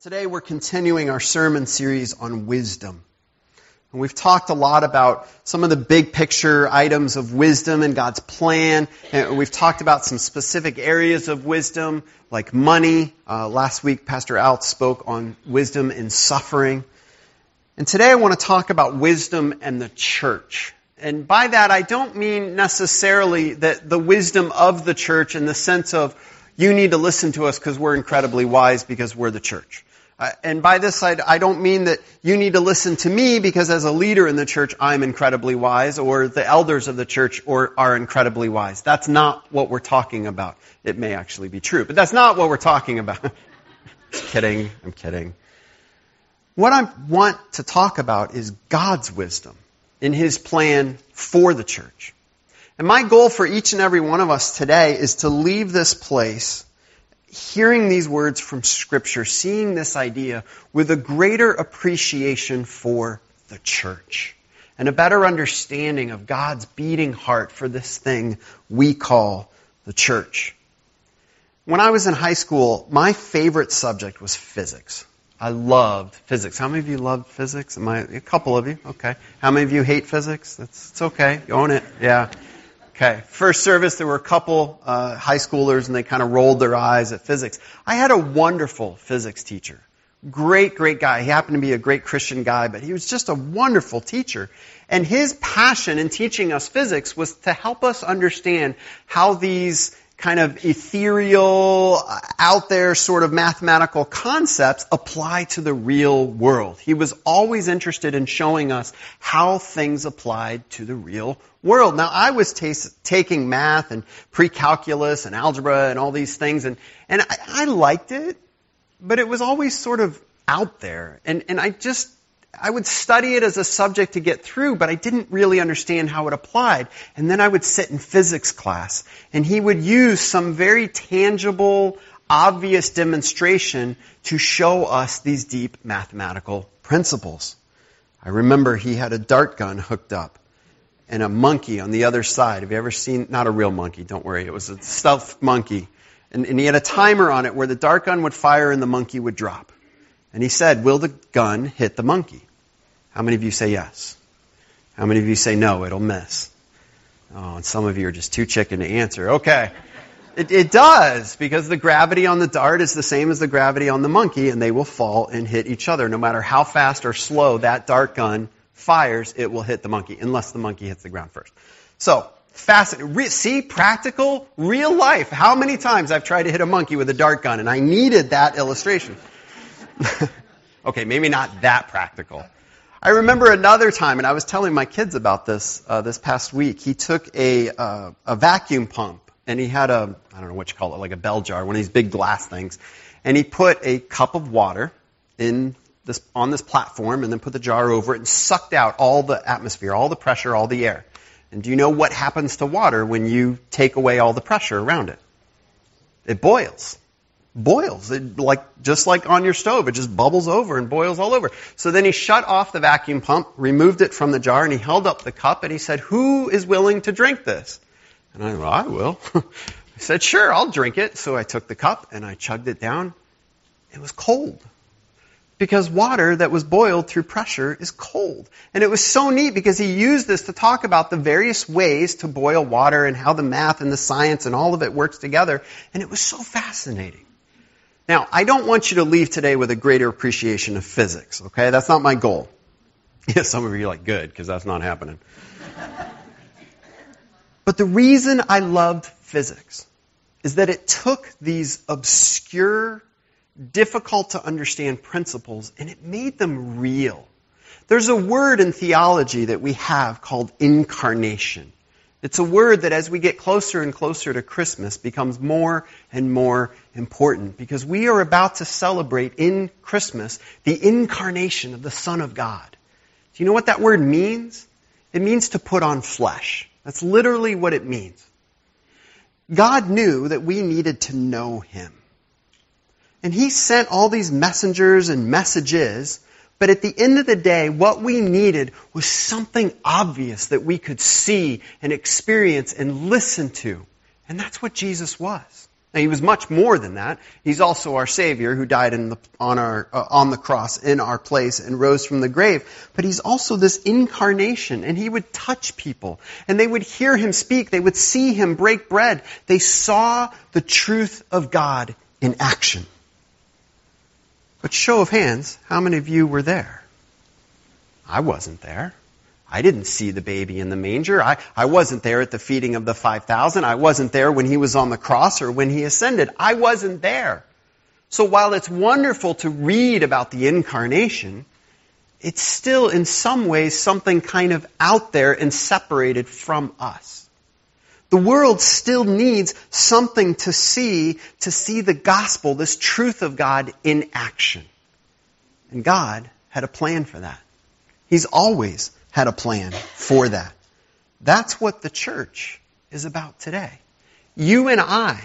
Today we're continuing our sermon series on wisdom. And we've talked a lot about some of the big picture items of wisdom and God's plan. And we've talked about some specific areas of wisdom, like money. Uh, last week, Pastor Alt spoke on wisdom in suffering. And today I want to talk about wisdom and the church. And by that, I don't mean necessarily that the wisdom of the church in the sense of you need to listen to us because we're incredibly wise because we're the church. And by this, I, I don't mean that you need to listen to me because as a leader in the church, I'm incredibly wise, or the elders of the church or, are incredibly wise. That's not what we're talking about. It may actually be true, but that's not what we're talking about. kidding. I'm kidding. What I want to talk about is God's wisdom in His plan for the church. And my goal for each and every one of us today is to leave this place hearing these words from Scripture, seeing this idea with a greater appreciation for the church and a better understanding of God's beating heart for this thing we call the church. When I was in high school, my favorite subject was physics. I loved physics. How many of you love physics? Am I, a couple of you. Okay. How many of you hate physics? That's, it's okay. You own it. Yeah. Okay, first service, there were a couple uh, high schoolers and they kind of rolled their eyes at physics. I had a wonderful physics teacher. Great, great guy. He happened to be a great Christian guy, but he was just a wonderful teacher. And his passion in teaching us physics was to help us understand how these kind of ethereal, uh, out there sort of mathematical concepts apply to the real world. He was always interested in showing us how things applied to the real world. Now, I was t- taking math and pre-calculus and algebra and all these things, and, and I, I liked it, but it was always sort of out there. And, and I just I would study it as a subject to get through, but I didn't really understand how it applied. And then I would sit in physics class, and he would use some very tangible, obvious demonstration to show us these deep mathematical principles. I remember he had a dart gun hooked up and a monkey on the other side. Have you ever seen, not a real monkey, don't worry, it was a stuffed monkey. And, and he had a timer on it where the dart gun would fire and the monkey would drop. And he said, Will the gun hit the monkey? How many of you say yes? How many of you say no, it'll miss? Oh, and some of you are just too chicken to answer. Okay. It, it, does, because the gravity on the dart is the same as the gravity on the monkey, and they will fall and hit each other. No matter how fast or slow that dart gun fires, it will hit the monkey, unless the monkey hits the ground first. So, fascinating. See, practical, real life. How many times I've tried to hit a monkey with a dart gun, and I needed that illustration. okay, maybe not that practical. I remember another time, and I was telling my kids about this uh, this past week. He took a uh, a vacuum pump, and he had a I don't know what you call it, like a bell jar, one of these big glass things, and he put a cup of water in this on this platform, and then put the jar over it, and sucked out all the atmosphere, all the pressure, all the air. And do you know what happens to water when you take away all the pressure around it? It boils boils. It, like, just like on your stove, it just bubbles over and boils all over. So then he shut off the vacuum pump, removed it from the jar, and he held up the cup and he said, who is willing to drink this? And I, well, I will. I said, sure, I'll drink it. So I took the cup and I chugged it down. It was cold. Because water that was boiled through pressure is cold. And it was so neat because he used this to talk about the various ways to boil water and how the math and the science and all of it works together. And it was so fascinating. Now, I don't want you to leave today with a greater appreciation of physics, okay? That's not my goal. Yeah, some of you are like, good, because that's not happening. but the reason I loved physics is that it took these obscure, difficult to understand principles and it made them real. There's a word in theology that we have called incarnation. It's a word that as we get closer and closer to Christmas becomes more and more important because we are about to celebrate in Christmas the incarnation of the Son of God. Do you know what that word means? It means to put on flesh. That's literally what it means. God knew that we needed to know Him. And He sent all these messengers and messages but at the end of the day, what we needed was something obvious that we could see and experience and listen to. And that's what Jesus was. Now, he was much more than that. He's also our Savior who died the, on, our, uh, on the cross in our place and rose from the grave. But he's also this incarnation, and he would touch people, and they would hear him speak. They would see him break bread. They saw the truth of God in action. But show of hands, how many of you were there? I wasn't there. I didn't see the baby in the manger. I, I wasn't there at the feeding of the 5,000. I wasn't there when he was on the cross or when he ascended. I wasn't there. So while it's wonderful to read about the incarnation, it's still in some ways something kind of out there and separated from us. The world still needs something to see, to see the gospel, this truth of God in action. And God had a plan for that. He's always had a plan for that. That's what the church is about today. You and I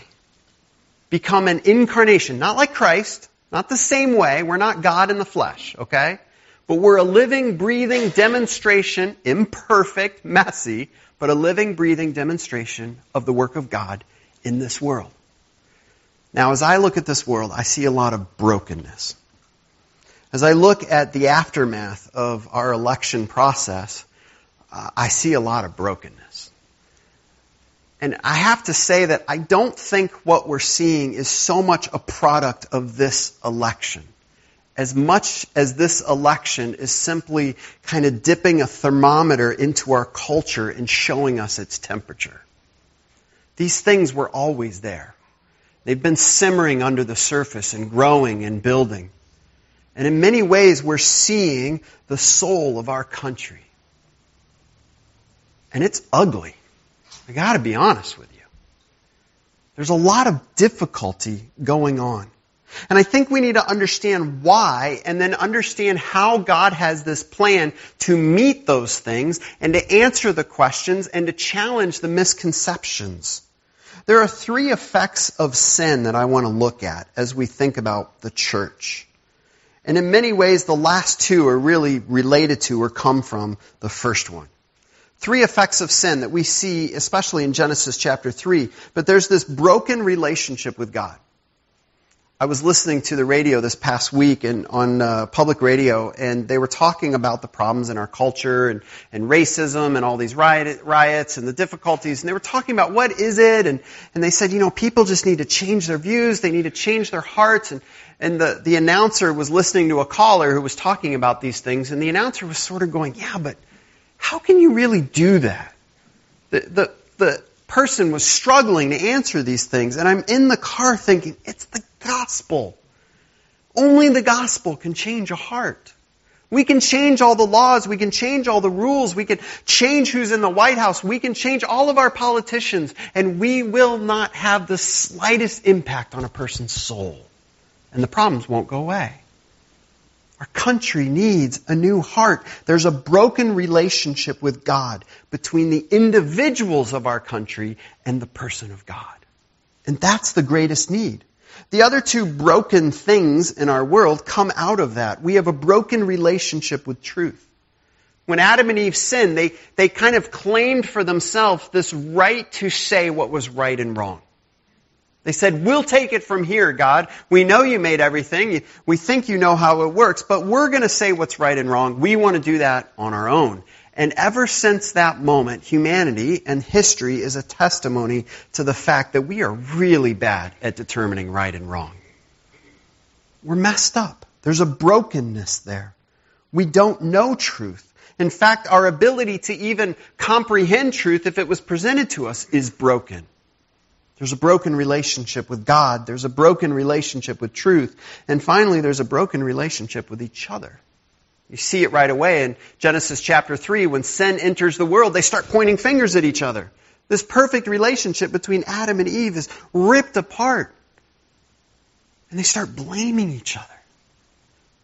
become an incarnation, not like Christ, not the same way. We're not God in the flesh, okay? But we're a living, breathing demonstration, imperfect, messy, but a living, breathing demonstration of the work of God in this world. Now, as I look at this world, I see a lot of brokenness. As I look at the aftermath of our election process, uh, I see a lot of brokenness. And I have to say that I don't think what we're seeing is so much a product of this election. As much as this election is simply kind of dipping a thermometer into our culture and showing us its temperature. These things were always there. They've been simmering under the surface and growing and building. And in many ways, we're seeing the soul of our country. And it's ugly. I gotta be honest with you. There's a lot of difficulty going on. And I think we need to understand why and then understand how God has this plan to meet those things and to answer the questions and to challenge the misconceptions. There are three effects of sin that I want to look at as we think about the church. And in many ways, the last two are really related to or come from the first one. Three effects of sin that we see, especially in Genesis chapter 3. But there's this broken relationship with God. I was listening to the radio this past week and on uh, public radio, and they were talking about the problems in our culture and, and racism and all these riot, riots and the difficulties. And they were talking about what is it, and, and they said, you know, people just need to change their views, they need to change their hearts. And, and the, the announcer was listening to a caller who was talking about these things, and the announcer was sort of going, yeah, but how can you really do that? The, the, the person was struggling to answer these things, and I'm in the car thinking, it's the gospel. Only the gospel can change a heart. We can change all the laws. We can change all the rules. We can change who's in the White House. We can change all of our politicians. And we will not have the slightest impact on a person's soul and the problems won't go away. Our country needs a new heart. There's a broken relationship with God between the individuals of our country and the person of God. And that's the greatest need. The other two broken things in our world come out of that. We have a broken relationship with truth. When Adam and Eve sinned, they, they kind of claimed for themselves this right to say what was right and wrong. They said, we'll take it from here, God. We know you made everything. We think you know how it works, but we're going to say what's right and wrong. We want to do that on our own. And ever since that moment, humanity and history is a testimony to the fact that we are really bad at determining right and wrong. We're messed up. There's a brokenness there. We don't know truth. In fact, our ability to even comprehend truth, if it was presented to us, is broken. There's a broken relationship with God. There's a broken relationship with truth. And finally, there's a broken relationship with each other. You see it right away in Genesis chapter 3. When sin enters the world, they start pointing fingers at each other. This perfect relationship between Adam and Eve is ripped apart. And they start blaming each other.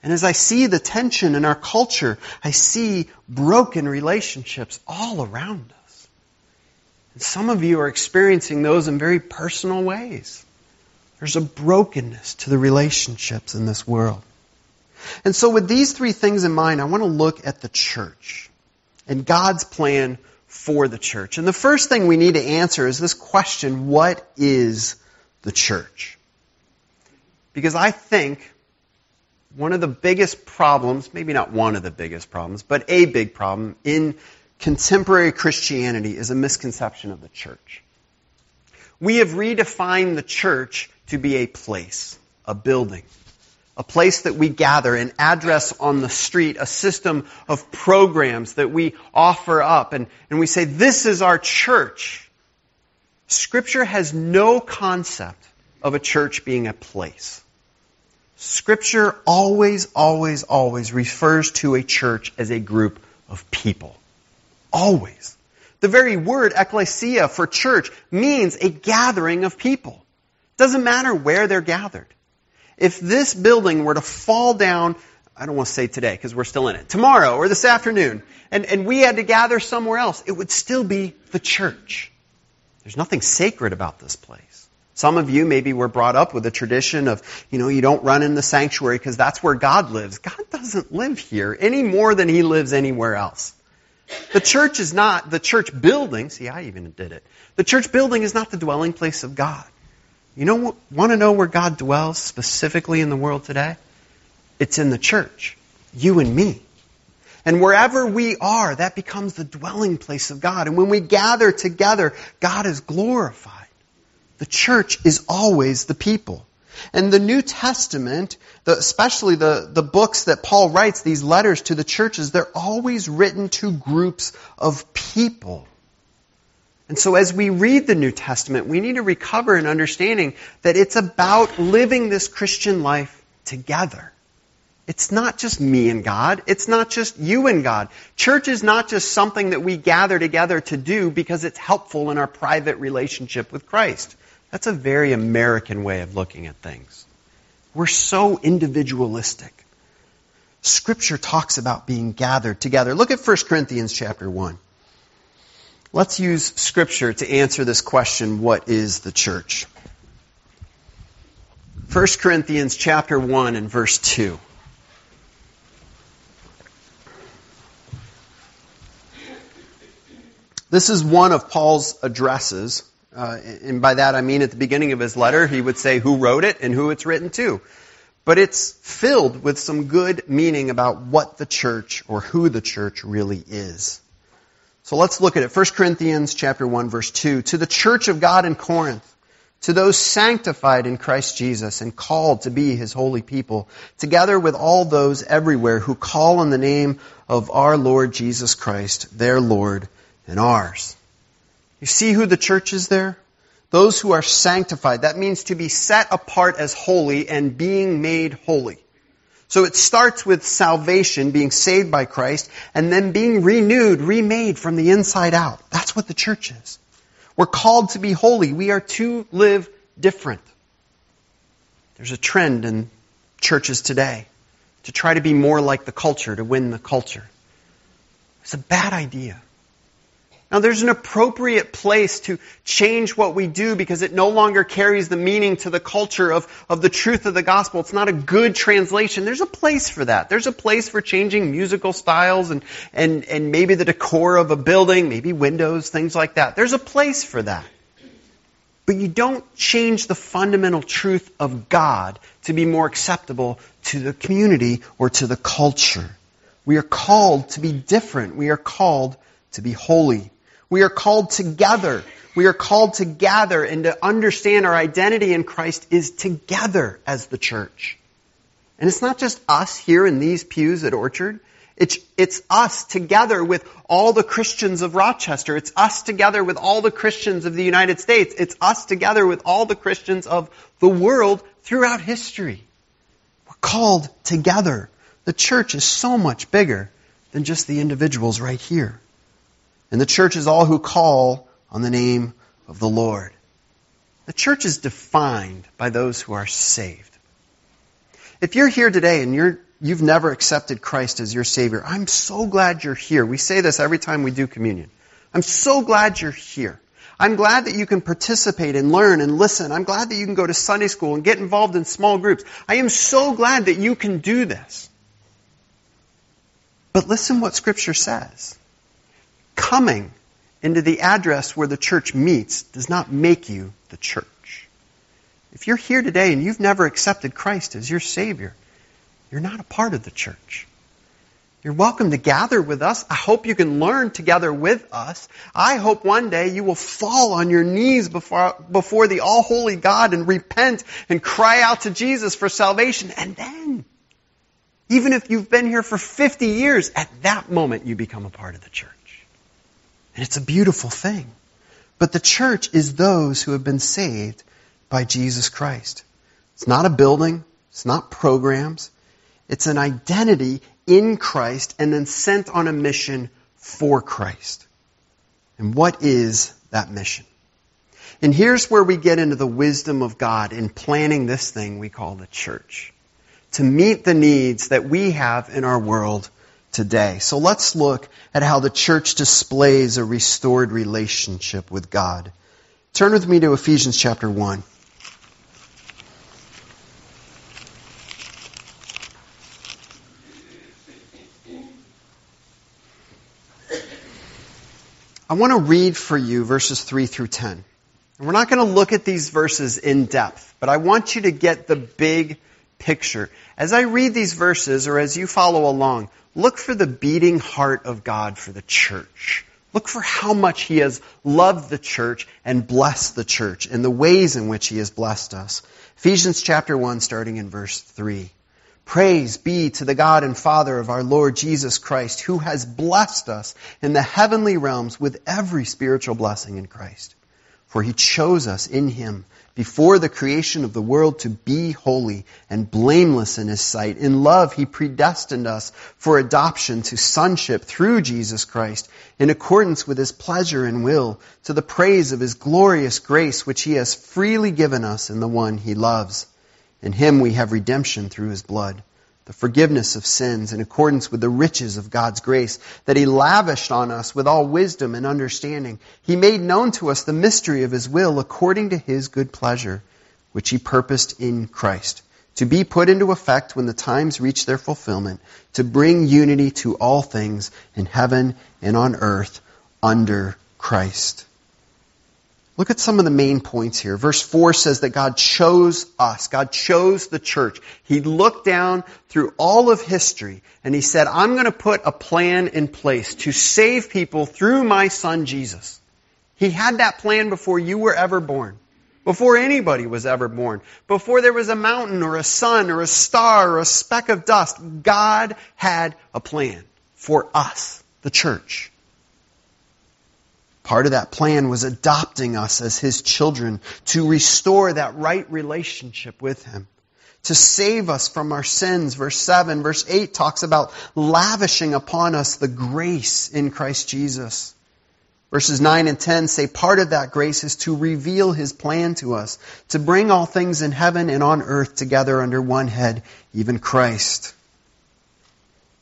And as I see the tension in our culture, I see broken relationships all around us. And some of you are experiencing those in very personal ways. There's a brokenness to the relationships in this world. And so with these three things in mind, I want to look at the church and God's plan for the church. And the first thing we need to answer is this question, what is the church? Because I think one of the biggest problems, maybe not one of the biggest problems, but a big problem in contemporary Christianity is a misconception of the church. We have redefined the church to be a place, a building, a place that we gather, an address on the street, a system of programs that we offer up, and, and we say, this is our church. Scripture has no concept of a church being a place. Scripture always, always, always refers to a church as a group of people. Always. The very word ecclesia for church means a gathering of people. Doesn't matter where they're gathered. If this building were to fall down, I don't want to say today because we're still in it, tomorrow or this afternoon, and, and we had to gather somewhere else, it would still be the church. There's nothing sacred about this place. Some of you maybe were brought up with a tradition of, you know, you don't run in the sanctuary because that's where God lives. God doesn't live here any more than he lives anywhere else. The church is not, the church building, see, I even did it. The church building is not the dwelling place of God. You know, want to know where God dwells specifically in the world today? It's in the church. You and me. And wherever we are, that becomes the dwelling place of God. And when we gather together, God is glorified. The church is always the people. And the New Testament, especially the, the books that Paul writes, these letters to the churches, they're always written to groups of people. And so as we read the New Testament, we need to recover an understanding that it's about living this Christian life together. It's not just me and God. It's not just you and God. Church is not just something that we gather together to do because it's helpful in our private relationship with Christ. That's a very American way of looking at things. We're so individualistic. Scripture talks about being gathered together. Look at 1 Corinthians chapter 1. Let's use Scripture to answer this question, what is the church? 1 Corinthians chapter 1 and verse 2. This is one of Paul's addresses uh, and by that I mean at the beginning of his letter, he would say who wrote it and who it's written to. But it's filled with some good meaning about what the church or who the church really is. So let's look at it. 1 Corinthians chapter 1 verse 2. To the church of God in Corinth, to those sanctified in Christ Jesus and called to be his holy people, together with all those everywhere who call on the name of our Lord Jesus Christ, their Lord and ours. You see who the church is there? Those who are sanctified. That means to be set apart as holy and being made holy. So it starts with salvation, being saved by Christ, and then being renewed, remade from the inside out. That's what the church is. We're called to be holy. We are to live different. There's a trend in churches today to try to be more like the culture, to win the culture. It's a bad idea. Now there's an appropriate place to change what we do because it no longer carries the meaning to the culture of, of the truth of the gospel. It's not a good translation. There's a place for that. There's a place for changing musical styles and, and, and maybe the decor of a building, maybe windows, things like that. There's a place for that. But you don't change the fundamental truth of God to be more acceptable to the community or to the culture. We are called to be different. We are called to be holy. We are called together. We are called to gather and to understand our identity in Christ is together as the church. And it's not just us here in these pews at Orchard. It's, it's us together with all the Christians of Rochester. It's us together with all the Christians of the United States. It's us together with all the Christians of the world throughout history. We're called together. The church is so much bigger than just the individuals right here. And the church is all who call on the name of the Lord. The church is defined by those who are saved. If you're here today and you're, you've never accepted Christ as your Savior, I'm so glad you're here. We say this every time we do communion. I'm so glad you're here. I'm glad that you can participate and learn and listen. I'm glad that you can go to Sunday school and get involved in small groups. I am so glad that you can do this. But listen what Scripture says coming into the address where the church meets does not make you the church. If you're here today and you've never accepted Christ as your Savior, you're not a part of the church. You're welcome to gather with us. I hope you can learn together with us. I hope one day you will fall on your knees before, before the all holy God and repent and cry out to Jesus for salvation. And then, even if you've been here for 50 years, at that moment you become a part of the church. And it's a beautiful thing. But the church is those who have been saved by Jesus Christ. It's not a building. It's not programs. It's an identity in Christ and then sent on a mission for Christ. And what is that mission? And here's where we get into the wisdom of God in planning this thing we call the church. To meet the needs that we have in our world today. So let's look at how the church displays a restored relationship with God. Turn with me to Ephesians chapter 1. I want to read for you verses 3 through 10. And we're not going to look at these verses in depth, but I want you to get the big picture. As I read these verses, or as you follow along, look for the beating heart of God for the church. Look for how much He has loved the church and blessed the church and the ways in which He has blessed us. Ephesians chapter 1, starting in verse 3. Praise be to the God and Father of our Lord Jesus Christ, who has blessed us in the heavenly realms with every spiritual blessing in Christ. For he chose us in him before the creation of the world to be holy and blameless in his sight. In love, he predestined us for adoption to sonship through Jesus Christ in accordance with his pleasure and will to the praise of his glorious grace, which he has freely given us in the one he loves. In him we have redemption through his blood, the forgiveness of sins in accordance with the riches of God's grace that he lavished on us with all wisdom and understanding. He made known to us the mystery of his will according to his good pleasure, which he purposed in Christ, to be put into effect when the times reach their fulfillment, to bring unity to all things in heaven and on earth under Christ. Look at some of the main points here. Verse 4 says that God chose us. God chose the church. He looked down through all of history and he said, I'm going to put a plan in place to save people through my son Jesus. He had that plan before you were ever born. Before anybody was ever born. Before there was a mountain or a sun or a star or a speck of dust. God had a plan for us, the church. Part of that plan was adopting us as His children to restore that right relationship with Him. To save us from our sins. Verse 7, verse 8 talks about lavishing upon us the grace in Christ Jesus. Verses 9 and 10 say part of that grace is to reveal His plan to us, to bring all things in heaven and on earth together under one head, even Christ.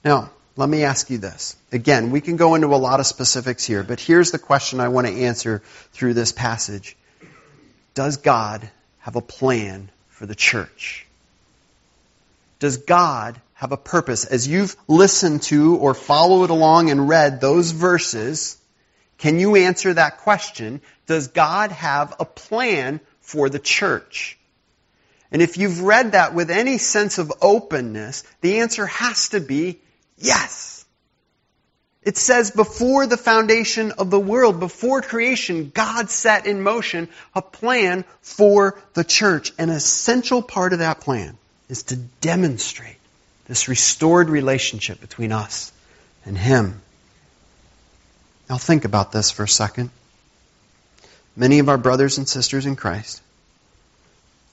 Now, let me ask you this. Again, we can go into a lot of specifics here, but here's the question I want to answer through this passage. Does God have a plan for the church? Does God have a purpose? As you've listened to or followed along and read those verses, can you answer that question? Does God have a plan for the church? And if you've read that with any sense of openness, the answer has to be Yes. It says before the foundation of the world, before creation, God set in motion a plan for the church. An essential part of that plan is to demonstrate this restored relationship between us and Him. Now think about this for a second. Many of our brothers and sisters in Christ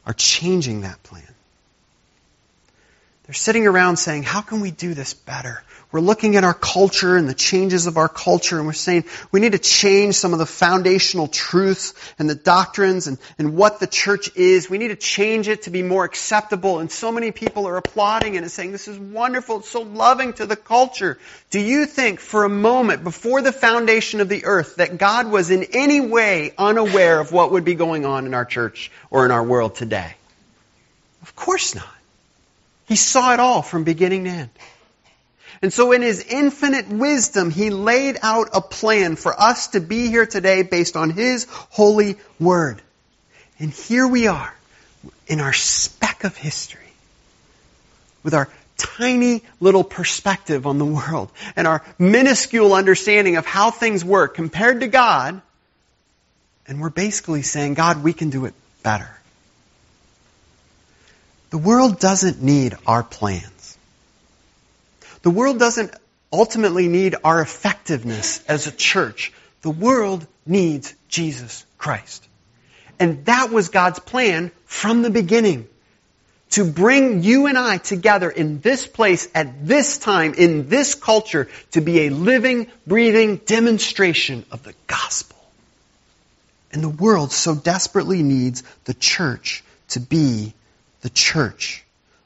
are changing that plan. They're sitting around saying, how can we do this better? We're looking at our culture and the changes of our culture and we're saying we need to change some of the foundational truths and the doctrines and, and what the church is. We need to change it to be more acceptable. And so many people are applauding it and saying, this is wonderful. It's so loving to the culture. Do you think for a moment before the foundation of the earth that God was in any way unaware of what would be going on in our church or in our world today? Of course not. He saw it all from beginning to end. And so in His infinite wisdom, He laid out a plan for us to be here today based on His holy word. And here we are, in our speck of history, with our tiny little perspective on the world and our minuscule understanding of how things work compared to God, and we're basically saying, God, we can do it better. The world doesn't need our plans. The world doesn't ultimately need our effectiveness as a church. The world needs Jesus Christ. And that was God's plan from the beginning. To bring you and I together in this place at this time, in this culture, to be a living, breathing demonstration of the gospel. And the world so desperately needs the church to be the church.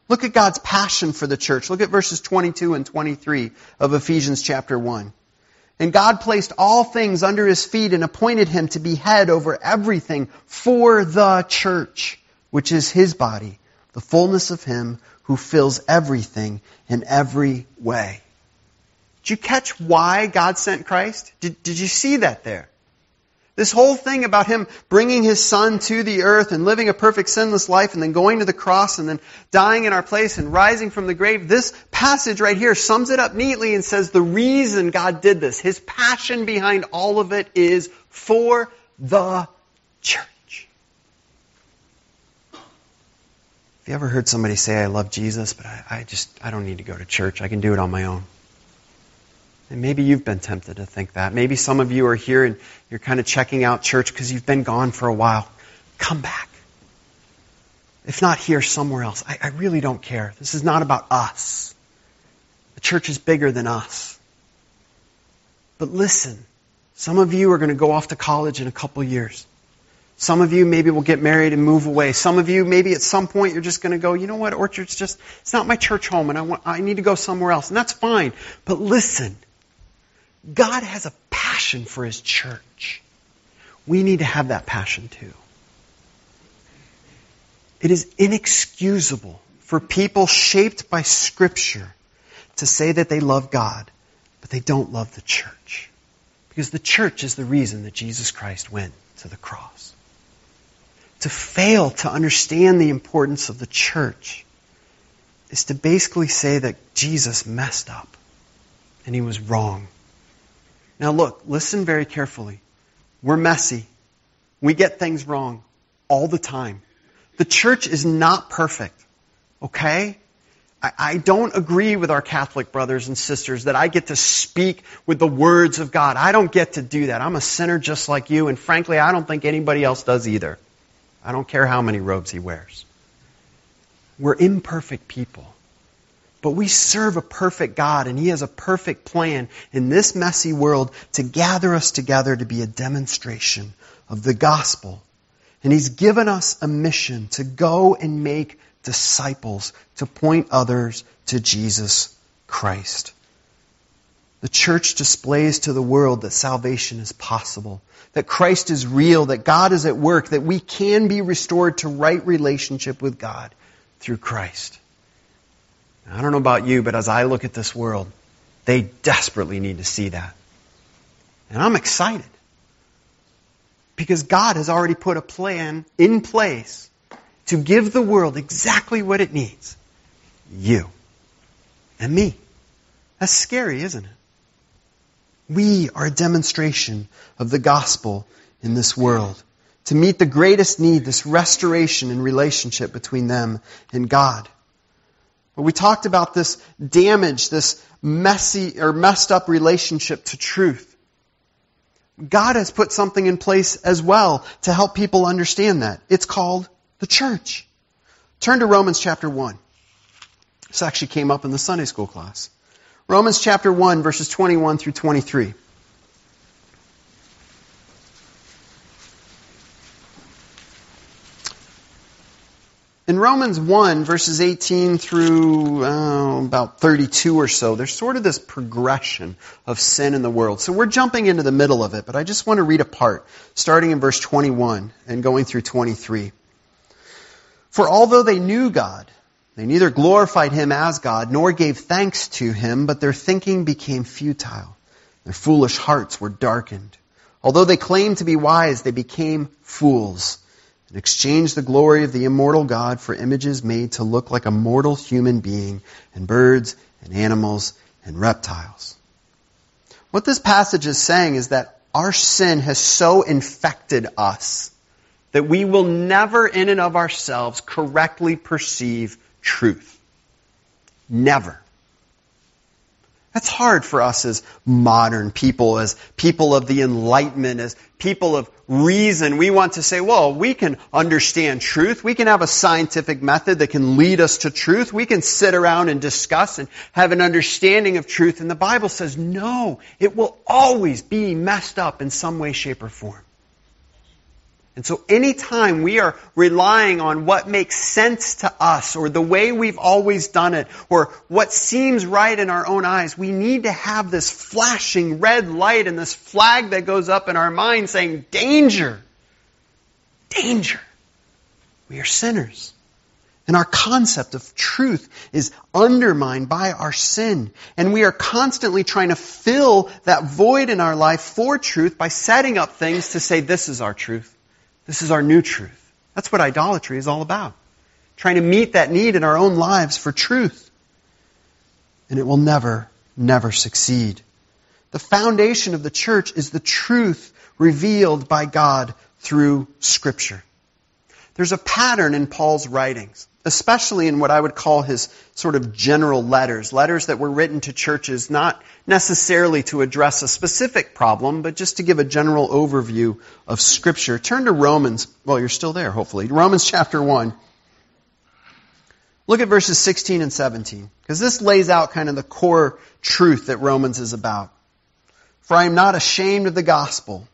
Look at God's passion for the church. Look at verses 22 and 23 of Ephesians chapter 1. And God placed all things under his feet and appointed him to be head over everything for the church, which is his body, the fullness of him who fills everything in every way. Did you catch why God sent Christ? Did, did you see that there? This whole thing about him bringing his son to the earth and living a perfect sinless life and then going to the cross and then dying in our place and rising from the grave, this passage right here sums it up neatly and says the reason God did this, his passion behind all of it is for the church. Have you ever heard somebody say, I love Jesus, but I, I just, I don't need to go to church. I can do it on my own. And maybe you've been tempted to think that. Maybe some of you are here and you're kind of checking out church because you've been gone for a while. Come back. If not here, somewhere else. I, I really don't care. This is not about us. The church is bigger than us. But listen, some of you are going to go off to college in a couple years. Some of you maybe will get married and move away. Some of you maybe at some point you're just going to go, you know what, Orchard's just, it's not my church home and I want, I need to go somewhere else. And that's fine. But listen, God has a passion for His church. We need to have that passion too. It is inexcusable for people shaped by Scripture to say that they love God, but they don't love the church. Because the church is the reason that Jesus Christ went to the cross. To fail to understand the importance of the church is to basically say that Jesus messed up and he was wrong now look, listen very carefully. We're messy. We get things wrong all the time. The church is not perfect. Okay? I, I, don't agree with our Catholic brothers and sisters that I get to speak with the words of God. I don't get to do that. I'm a sinner just like you, and frankly, I don't think anybody else does either. I don't care how many robes he wears. We're imperfect people. But we serve a perfect God, and He has a perfect plan in this messy world to gather us together to be a demonstration of the gospel. And He's given us a mission to go and make disciples, to point others to Jesus Christ. The church displays to the world that salvation is possible, that Christ is real, that God is at work, that we can be restored to right relationship with God through Christ. I don't know about you, but as I look at this world, they desperately need to see that. And I'm excited. Because God has already put a plan in place to give the world exactly what it needs. You. And me. That's scary, isn't it? We are a demonstration of the gospel in this world. To meet the greatest need, this restoration and relationship between them and God. But we talked about this damage, this messy or messed up relationship to truth. God has put something in place as well to help people understand that. It's called the church. Turn to Romans chapter 1. This actually came up in the Sunday school class. Romans chapter 1 verses 21 through 23. In Romans 1, verses 18 through uh, about 32 or so, there's sort of this progression of sin in the world. So we're jumping into the middle of it, but I just want to read a part, starting in verse 21 and going through 23. For although they knew God, they neither glorified him as God nor gave thanks to him, but their thinking became futile. Their foolish hearts were darkened. Although they claimed to be wise, they became fools and exchanged the glory of the immortal God for images made to look like a mortal human being and birds and animals and reptiles. What this passage is saying is that our sin has so infected us that we will never in and of ourselves correctly perceive truth. Never. That's hard for us as modern people, as people of the Enlightenment, as people of reason. We want to say, well, we can understand truth. We can have a scientific method that can lead us to truth. We can sit around and discuss and have an understanding of truth. And the Bible says, no, it will always be messed up in some way, shape, or form. And so anytime we are relying on what makes sense to us or the way we've always done it or what seems right in our own eyes, we need to have this flashing red light and this flag that goes up in our mind saying, danger, danger. We are sinners. And our concept of truth is undermined by our sin. And we are constantly trying to fill that void in our life for truth by setting up things to say, this is our truth. This is our new truth. That's what idolatry is all about. Trying to meet that need in our own lives for truth. And it will never, never succeed. The foundation of the church is the truth revealed by God through Scripture. There's a pattern in Paul's writings especially in what I would call his sort of general letters, letters that were written to churches not necessarily to address a specific problem, but just to give a general overview of Scripture. Turn to Romans, well, you're still there, hopefully. Romans chapter 1. Look at verses 16 and 17, because this lays out kind of the core truth that Romans is about. For I am not ashamed of the gospel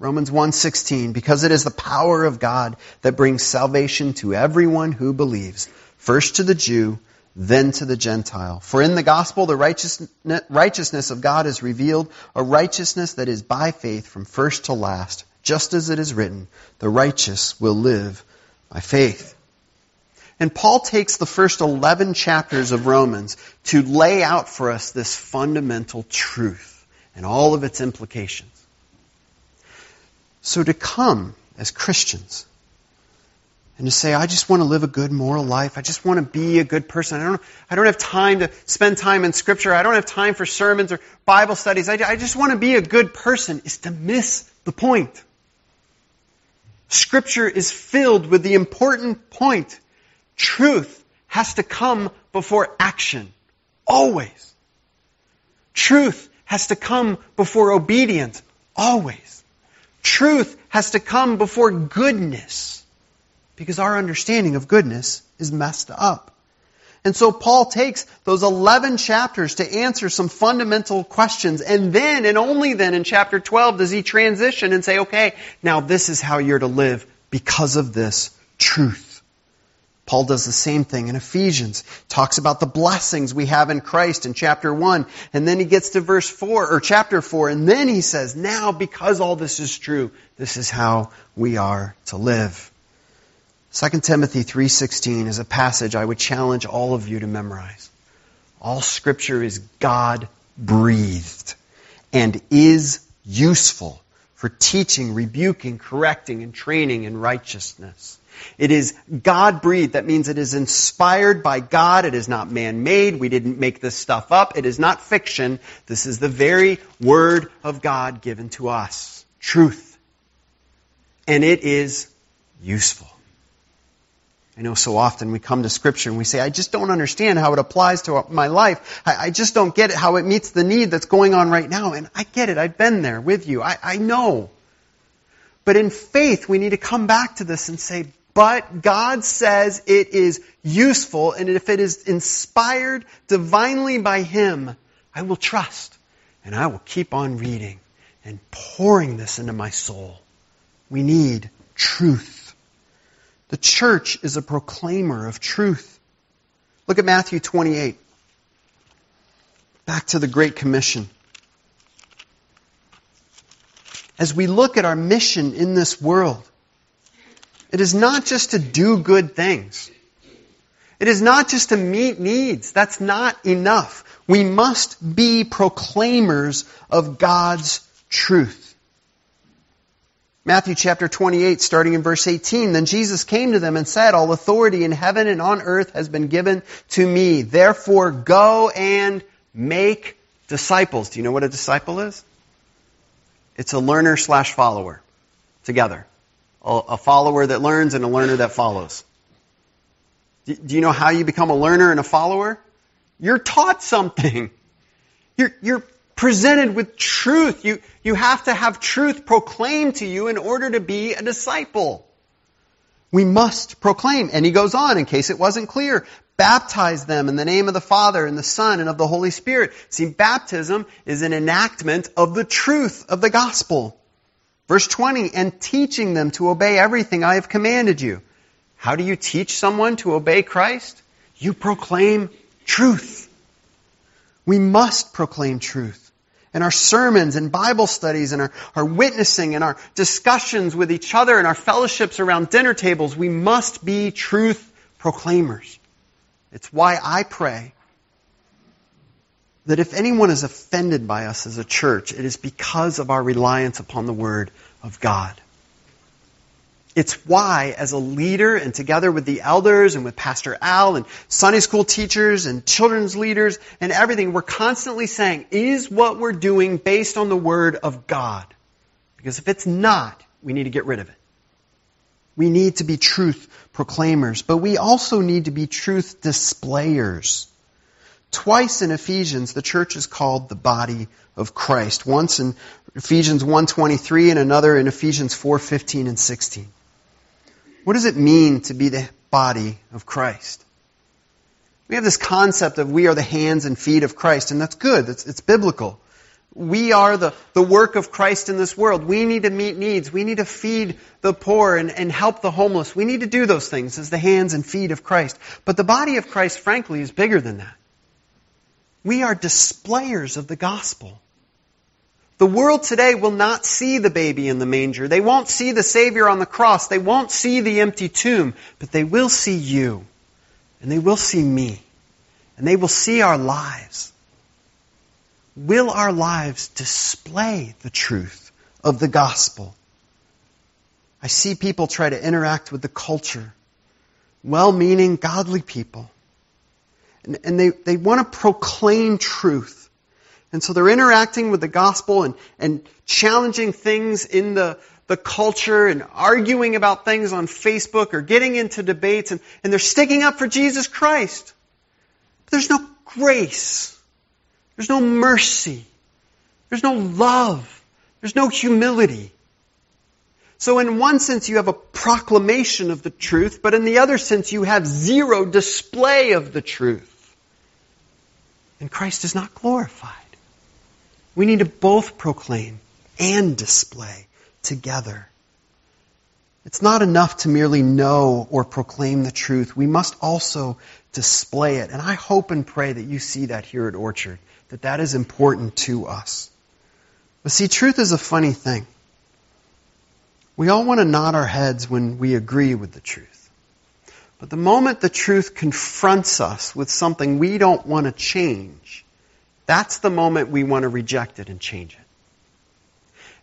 Romans 1:16 because it is the power of God that brings salvation to everyone who believes, first to the Jew, then to the Gentile. For in the gospel the righteousness of God is revealed, a righteousness that is by faith from first to last, just as it is written, the righteous will live by faith. And Paul takes the first 11 chapters of Romans to lay out for us this fundamental truth and all of its implications. So to come as Christians and to say, I just want to live a good moral life. I just want to be a good person. I don't, I don't have time to spend time in Scripture. I don't have time for sermons or Bible studies. I, I just want to be a good person is to miss the point. Scripture is filled with the important point. Truth has to come before action. Always. Truth has to come before obedience. Always. Truth has to come before goodness because our understanding of goodness is messed up. And so Paul takes those 11 chapters to answer some fundamental questions. And then, and only then, in chapter 12 does he transition and say, okay, now this is how you're to live because of this truth. Paul does the same thing in Ephesians. Talks about the blessings we have in Christ in chapter 1. And then he gets to verse 4, or chapter 4, and then he says, now because all this is true, this is how we are to live. 2 Timothy 3.16 is a passage I would challenge all of you to memorize. All scripture is God breathed and is useful for teaching, rebuking, correcting, and training in righteousness it is God breathed. That means it is inspired by God. It is not man made. We didn't make this stuff up. It is not fiction. This is the very Word of God given to us. Truth. And it is useful. I know so often we come to Scripture and we say, I just don't understand how it applies to my life. I, I, just don't get it, how it meets the need that's going on right now. And I get it. I've been there with you. I, I know. But in faith, we need to come back to this and say, but God says it is useful, and if it is inspired divinely by Him, I will trust, and I will keep on reading and pouring this into my soul. We need truth. The church is a proclaimer of truth. Look at Matthew 28. Back to the Great Commission. As we look at our mission in this world, it is not just to do good things. It is not just to meet needs. That's not enough. We must be proclaimers of God's truth. Matthew chapter 28, starting in verse 18. Then Jesus came to them and said, All authority in heaven and on earth has been given to me. Therefore go and make disciples. Do you know what a disciple is? It's a learner slash follower together. A follower that learns and a learner that follows. Do you know how you become a learner and a follower? You're taught something. You're, you're presented with truth. You, you have to have truth proclaimed to you in order to be a disciple. We must proclaim. And he goes on, in case it wasn't clear, baptize them in the name of the Father and the Son and of the Holy Spirit. See, baptism is an enactment of the truth of the gospel. Verse 20, and teaching them to obey everything I have commanded you. How do you teach someone to obey Christ? You proclaim truth. We must proclaim truth in our sermons and Bible studies and our, our witnessing and our discussions with each other and our fellowships around dinner tables, we must be truth proclaimers. It's why I pray that if anyone is offended by us as a church, it is because of our reliance upon the Word of God. It's why, as a leader and together with the elders and with Pastor Al and Sunday school teachers and children's leaders and everything, we're constantly saying, is what we're doing based on the Word of God? Because if it's not, we need to get rid of it. We need to be truth proclaimers, but we also need to be truth displayers. Twice in Ephesians, the church is called the body of Christ. Once in Ephesians 1.23 and another in Ephesians 4.15 and 16. What does it mean to be the body of Christ? We have this concept of we are the hands and feet of Christ, and that's good. It's, it's biblical. We are the, the work of Christ in this world. We need to meet needs. We need to feed the poor and, and help the homeless. We need to do those things as the hands and feet of Christ. But the body of Christ, frankly, is bigger than that. We are displayers of the gospel. The world today will not see the baby in the manger. They won't see the Savior on the cross. They won't see the empty tomb. But they will see you. And they will see me. And they will see our lives. Will our lives display the truth of the gospel? I see people try to interact with the culture. Well meaning, godly people. And, and they, they want to proclaim truth. And so they're interacting with the gospel and, and challenging things in the, the culture and arguing about things on Facebook or getting into debates and, and they're sticking up for Jesus Christ. But there's no grace. There's no mercy. There's no love. There's no humility. So in one sense you have a proclamation of the truth, but in the other sense you have zero display of the truth. And Christ is not glorified. We need to both proclaim and display together. It's not enough to merely know or proclaim the truth. We must also display it. And I hope and pray that you see that here at Orchard, that that is important to us. But see, truth is a funny thing. We all want to nod our heads when we agree with the truth. But the moment the truth confronts us with something we don't want to change, that's the moment we want to reject it and change it.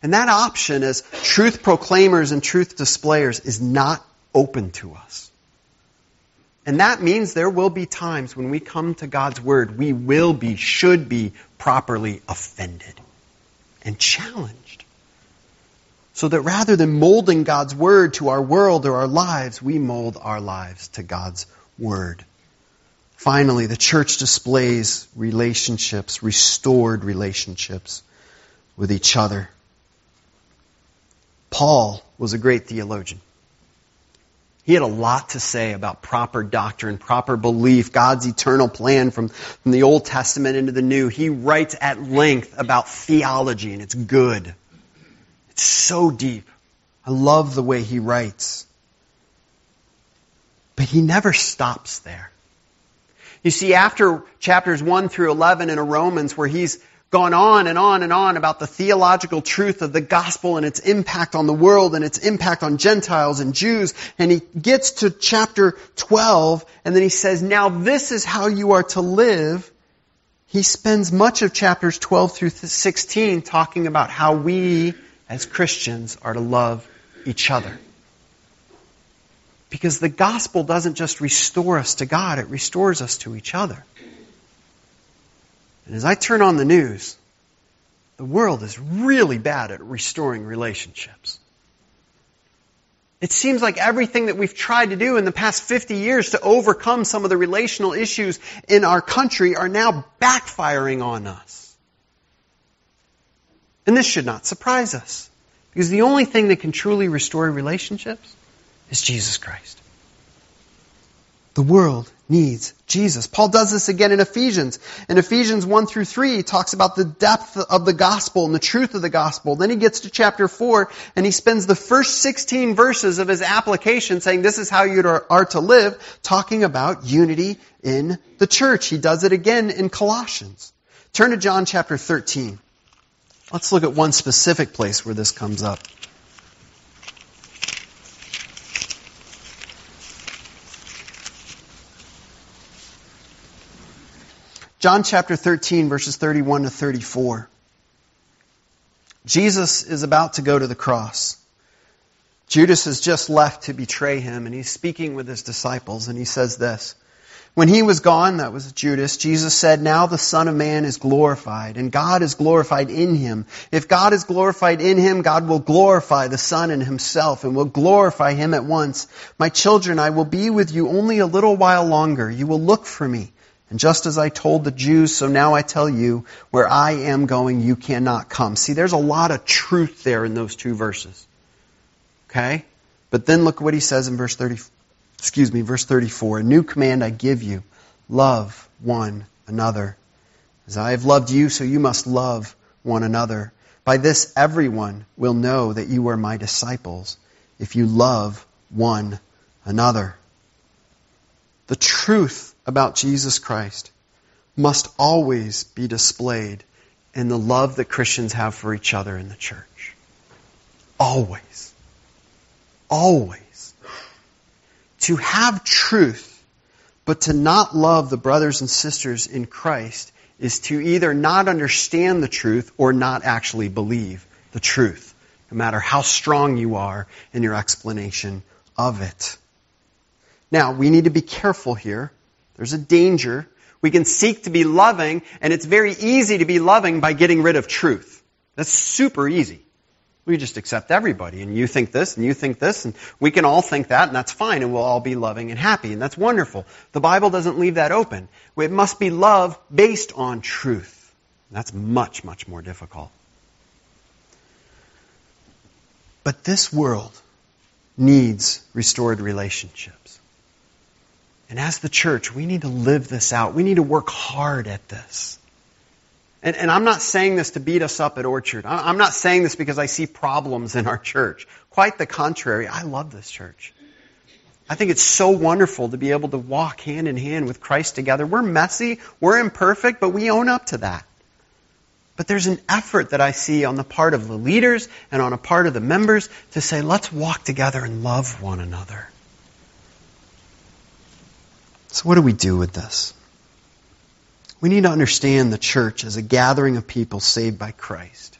And that option as truth proclaimers and truth displayers is not open to us. And that means there will be times when we come to God's Word, we will be, should be properly offended and challenged. So that rather than molding God's Word to our world or our lives, we mold our lives to God's Word. Finally, the church displays relationships, restored relationships with each other. Paul was a great theologian. He had a lot to say about proper doctrine, proper belief, God's eternal plan from, from the Old Testament into the New. He writes at length about theology, and it's good. It's so deep. I love the way he writes. But he never stops there. You see, after chapters 1 through 11 in Romans, where he's gone on and on and on about the theological truth of the gospel and its impact on the world and its impact on Gentiles and Jews. And he gets to chapter 12 and then he says, now this is how you are to live. He spends much of chapters 12 through 16 talking about how we as Christians are to love each other. Because the gospel doesn't just restore us to God, it restores us to each other. And as I turn on the news, the world is really bad at restoring relationships. It seems like everything that we've tried to do in the past 50 years to overcome some of the relational issues in our country are now backfiring on us. And this should not surprise us. Because the only thing that can truly restore relationships is Jesus Christ. The world needs Jesus. Paul does this again in Ephesians. In Ephesians 1 through 3, he talks about the depth of the gospel and the truth of the gospel. Then he gets to chapter 4 and he spends the first 16 verses of his application saying this is how you are to live, talking about unity in the church. He does it again in Colossians. Turn to John chapter 13. Let's look at one specific place where this comes up. John chapter 13, verses 31 to 34. Jesus is about to go to the cross. Judas has just left to betray him, and he's speaking with his disciples, and he says this. When he was gone, that was Judas, Jesus said, Now the Son of Man is glorified, and God is glorified in him. If God is glorified in him, God will glorify the Son in himself, and will glorify him at once. My children, I will be with you only a little while longer. You will look for me. And just as I told the Jews, so now I tell you, where I am going, you cannot come. See, there's a lot of truth there in those two verses. Okay? But then look what he says in verse 30, excuse me, verse 34. A new command I give you. Love one another. As I have loved you, so you must love one another. By this everyone will know that you are my disciples, if you love one another. The truth about Jesus Christ must always be displayed in the love that Christians have for each other in the church. Always. Always. To have truth, but to not love the brothers and sisters in Christ is to either not understand the truth or not actually believe the truth, no matter how strong you are in your explanation of it. Now, we need to be careful here there's a danger. We can seek to be loving, and it's very easy to be loving by getting rid of truth. That's super easy. We just accept everybody, and you think this, and you think this, and we can all think that, and that's fine, and we'll all be loving and happy, and that's wonderful. The Bible doesn't leave that open. It must be love based on truth. That's much, much more difficult. But this world needs restored relationships. And as the church, we need to live this out. We need to work hard at this. And, and, I'm not saying this to beat us up at Orchard. I'm not saying this because I see problems in our church. Quite the contrary. I love this church. I think it's so wonderful to be able to walk hand in hand with Christ together. We're messy, we're imperfect, but we own up to that. But there's an effort that I see on the part of the leaders and on a part of the members to say, let's walk together and love one another. So, what do we do with this? We need to understand the church as a gathering of people saved by Christ.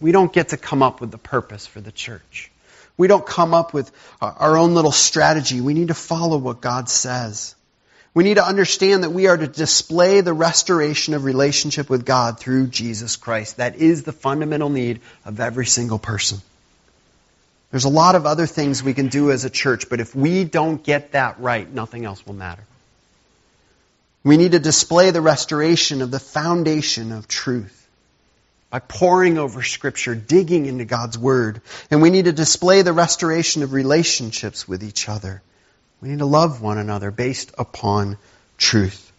We don't get to come up with the purpose for the church. We don't come up with our own little strategy. We need to follow what God says. We need to understand that we are to display the restoration of relationship with God through Jesus Christ. That is the fundamental need of every single person. There's a lot of other things we can do as a church, but if we don't get that right, nothing else will matter. We need to display the restoration of the foundation of truth by poring over Scripture, digging into God's Word. And we need to display the restoration of relationships with each other. We need to love one another based upon truth.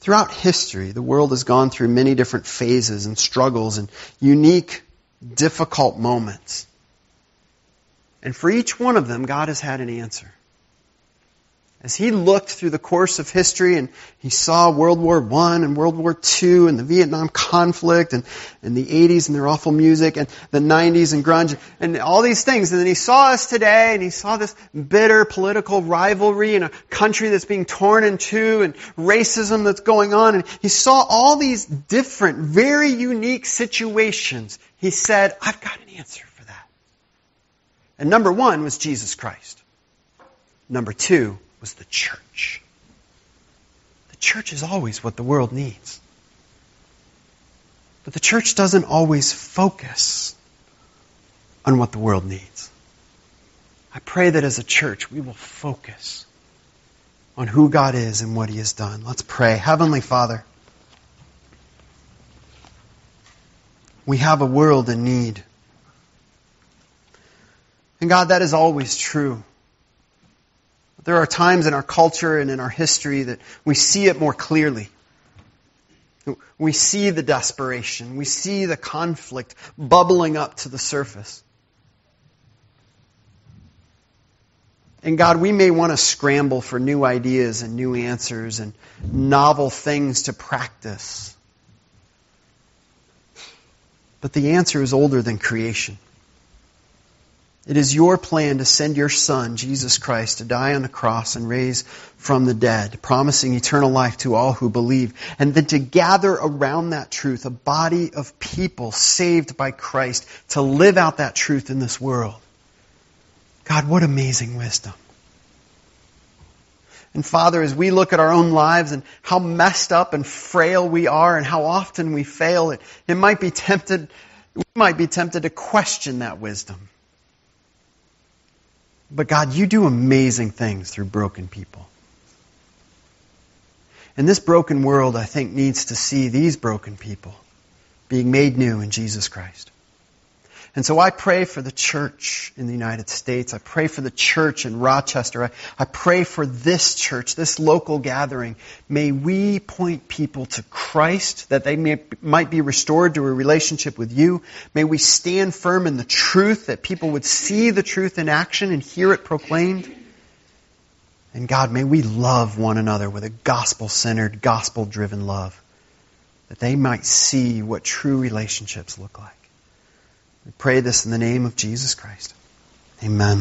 Throughout history, the world has gone through many different phases and struggles and unique, difficult moments. And for each one of them, God has had an answer. As he looked through the course of history and he saw World War I and World War II and the Vietnam conflict and, and the 80s and their awful music and the 90s and grunge and all these things. And then he saw us today and he saw this bitter political rivalry in a country that's being torn in two and racism that's going on. And he saw all these different, very unique situations. He said, I've got an answer for that. And number one was Jesus Christ. Number two was the church. The church is always what the world needs. But the church doesn't always focus on what the world needs. I pray that as a church we will focus on who God is and what He has done. Let's pray. Heavenly Father, we have a world in need. And God, that is always true. There are times in our culture and in our history that we see it more clearly. We see the desperation. We see the conflict bubbling up to the surface. And God, we may want to scramble for new ideas and new answers and novel things to practice. But the answer is older than creation. It is your plan to send your Son, Jesus Christ, to die on the cross and raise from the dead, promising eternal life to all who believe, and then to gather around that truth a body of people saved by Christ to live out that truth in this world. God, what amazing wisdom. And Father, as we look at our own lives and how messed up and frail we are and how often we fail, it, it might be tempted, we might be tempted to question that wisdom. But God, you do amazing things through broken people. And this broken world, I think, needs to see these broken people being made new in Jesus Christ. And so I pray for the church in the United States. I pray for the church in Rochester. I, I, pray for this church, this local gathering. May we point people to Christ, that they may, might be restored to a relationship with you. May we stand firm in the truth, that people would see the truth in action and hear it proclaimed. And God, may we love one another with a gospel centered, gospel driven love, that they might see what true relationships look like. We pray this in the name of Jesus Christ. Amen.